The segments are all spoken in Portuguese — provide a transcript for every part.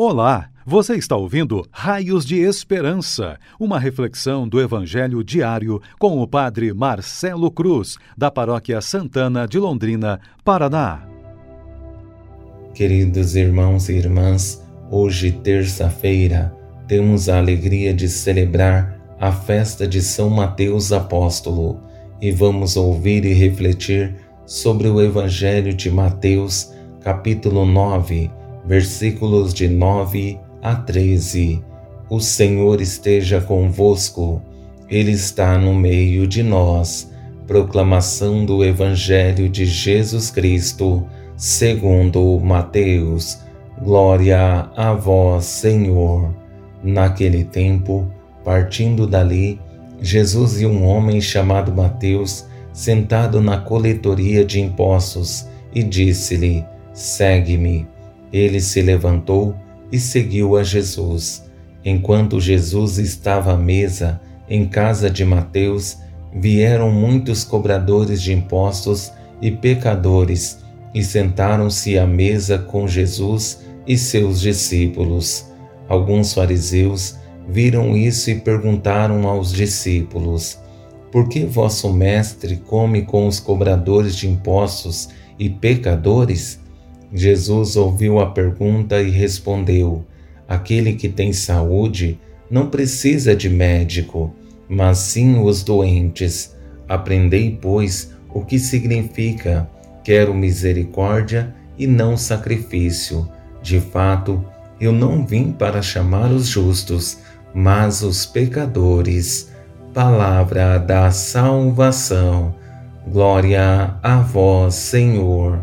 Olá, você está ouvindo Raios de Esperança, uma reflexão do Evangelho diário com o Padre Marcelo Cruz, da Paróquia Santana de Londrina, Paraná. Queridos irmãos e irmãs, hoje, terça-feira, temos a alegria de celebrar a festa de São Mateus Apóstolo e vamos ouvir e refletir sobre o Evangelho de Mateus, capítulo 9 versículos de 9 a 13. O Senhor esteja convosco, Ele está no meio de nós. Proclamação do Evangelho de Jesus Cristo, segundo Mateus. Glória a vós, Senhor. Naquele tempo, partindo dali, Jesus e um homem chamado Mateus, sentado na coletoria de impostos, e disse-lhe: Segue-me. Ele se levantou e seguiu a Jesus. Enquanto Jesus estava à mesa em casa de Mateus, vieram muitos cobradores de impostos e pecadores e sentaram-se à mesa com Jesus e seus discípulos. Alguns fariseus viram isso e perguntaram aos discípulos: Por que vosso mestre come com os cobradores de impostos e pecadores? Jesus ouviu a pergunta e respondeu: Aquele que tem saúde não precisa de médico, mas sim os doentes. Aprendei, pois, o que significa: quero misericórdia e não sacrifício. De fato, eu não vim para chamar os justos, mas os pecadores. Palavra da salvação. Glória a vós, Senhor.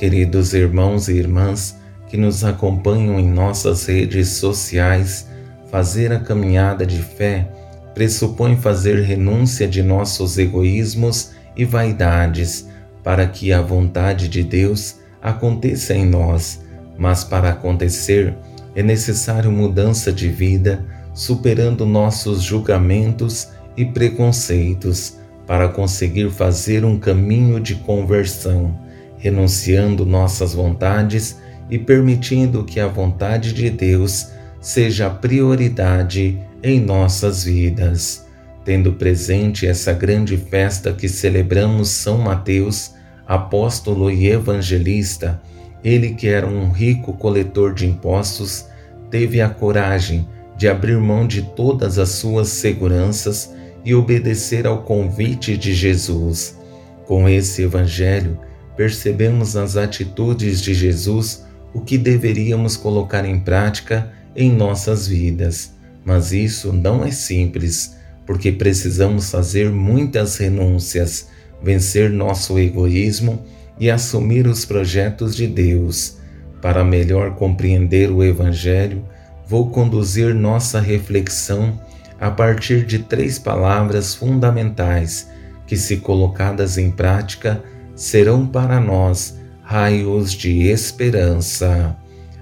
Queridos irmãos e irmãs que nos acompanham em nossas redes sociais, fazer a caminhada de fé pressupõe fazer renúncia de nossos egoísmos e vaidades para que a vontade de Deus aconteça em nós. Mas para acontecer é necessário mudança de vida, superando nossos julgamentos e preconceitos, para conseguir fazer um caminho de conversão renunciando nossas vontades e permitindo que a vontade de Deus seja a prioridade em nossas vidas. Tendo presente essa grande festa que celebramos São Mateus, apóstolo e evangelista, ele que era um rico coletor de impostos, teve a coragem de abrir mão de todas as suas seguranças e obedecer ao convite de Jesus. Com esse evangelho, percebemos nas atitudes de Jesus o que deveríamos colocar em prática em nossas vidas. Mas isso não é simples, porque precisamos fazer muitas renúncias, vencer nosso egoísmo e assumir os projetos de Deus. Para melhor compreender o Evangelho, vou conduzir nossa reflexão a partir de três palavras fundamentais que, se colocadas em prática, serão para nós raios de esperança.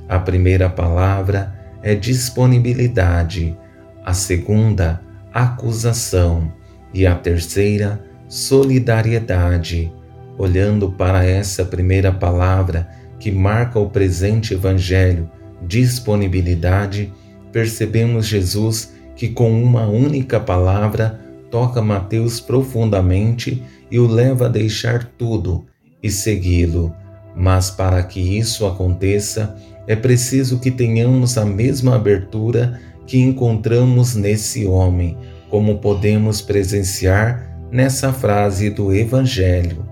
A primeira palavra é disponibilidade, a segunda, acusação e a terceira, solidariedade. Olhando para essa primeira palavra que marca o presente evangelho, disponibilidade, percebemos Jesus que com uma única palavra toca Mateus profundamente e o leva a deixar tudo e segui-lo. Mas para que isso aconteça, é preciso que tenhamos a mesma abertura que encontramos nesse homem, como podemos presenciar nessa frase do Evangelho.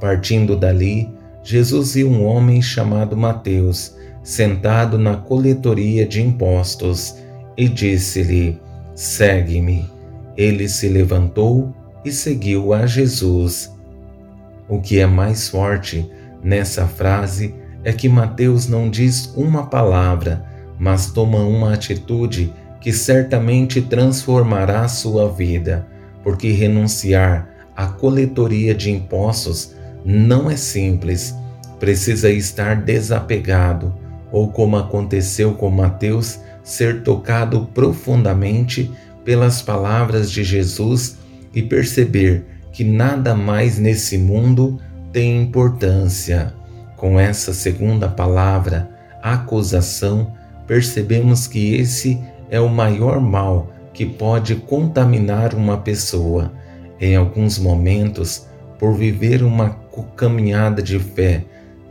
Partindo dali, Jesus viu um homem chamado Mateus, sentado na coletoria de impostos, e disse-lhe: Segue-me. Ele se levantou e seguiu a Jesus. O que é mais forte nessa frase é que Mateus não diz uma palavra, mas toma uma atitude que certamente transformará sua vida, porque renunciar à coletoria de impostos não é simples, precisa estar desapegado, ou como aconteceu com Mateus, ser tocado profundamente pelas palavras de Jesus e perceber que nada mais nesse mundo tem importância. Com essa segunda palavra, acusação, percebemos que esse é o maior mal que pode contaminar uma pessoa. Em alguns momentos, por viver uma caminhada de fé,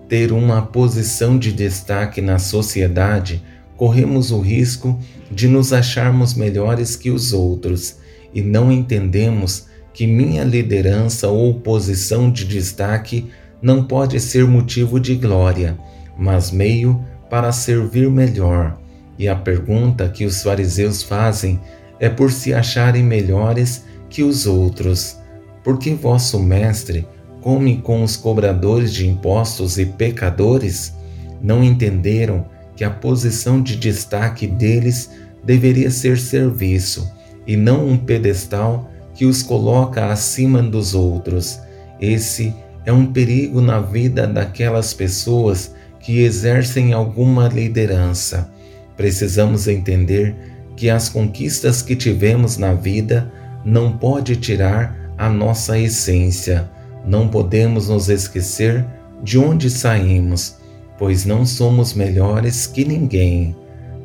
ter uma posição de destaque na sociedade, corremos o risco de nos acharmos melhores que os outros e não entendemos que minha liderança ou posição de destaque não pode ser motivo de glória, mas meio para servir melhor. E a pergunta que os fariseus fazem é por se acharem melhores que os outros. Porque vosso mestre come com os cobradores de impostos e pecadores? Não entenderam que a posição de destaque deles deveria ser serviço e não um pedestal que os coloca acima dos outros. Esse é um perigo na vida daquelas pessoas que exercem alguma liderança. Precisamos entender que as conquistas que tivemos na vida não pode tirar a nossa essência. Não podemos nos esquecer de onde saímos, pois não somos melhores que ninguém.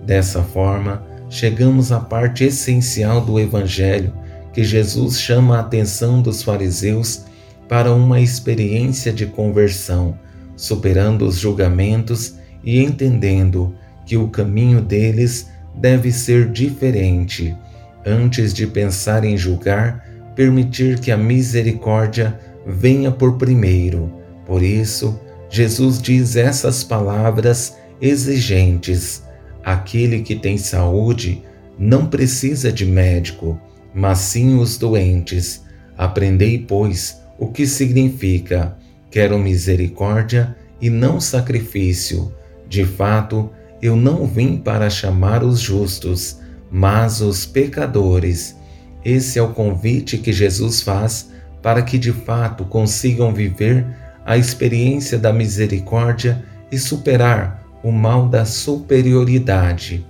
Dessa forma, chegamos à parte essencial do evangelho que Jesus chama a atenção dos fariseus para uma experiência de conversão, superando os julgamentos e entendendo que o caminho deles deve ser diferente. Antes de pensar em julgar, permitir que a misericórdia venha por primeiro. Por isso, Jesus diz essas palavras exigentes: Aquele que tem saúde não precisa de médico, mas sim os doentes. Aprendei, pois, o que significa: quero misericórdia e não sacrifício. De fato, eu não vim para chamar os justos, mas os pecadores. Esse é o convite que Jesus faz para que de fato consigam viver a experiência da misericórdia e superar o mal da superioridade.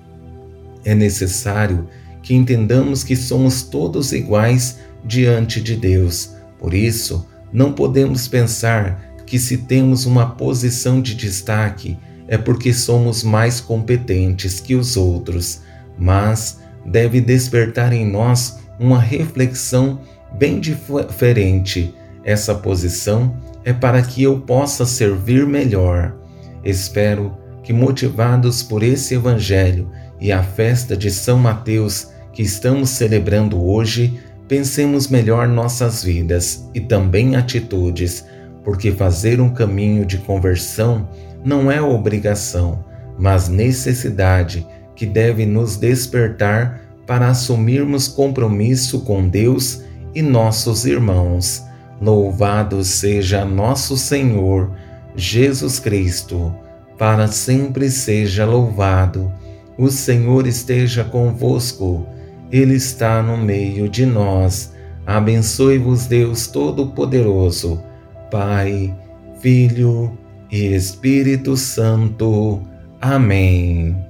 É necessário que entendamos que somos todos iguais diante de Deus. Por isso, não podemos pensar que se temos uma posição de destaque é porque somos mais competentes que os outros, mas deve despertar em nós uma reflexão bem diferente. Essa posição é para que eu possa servir melhor. Espero que, motivados por esse Evangelho e a festa de São Mateus que estamos celebrando hoje, pensemos melhor nossas vidas e também atitudes, porque fazer um caminho de conversão não é obrigação, mas necessidade que deve nos despertar para assumirmos compromisso com Deus e nossos irmãos. Louvado seja nosso Senhor Jesus Cristo, para sempre seja louvado. O Senhor esteja convosco, Ele está no meio de nós. Abençoe-vos, Deus Todo-Poderoso, Pai, Filho e Espírito Santo. Amém.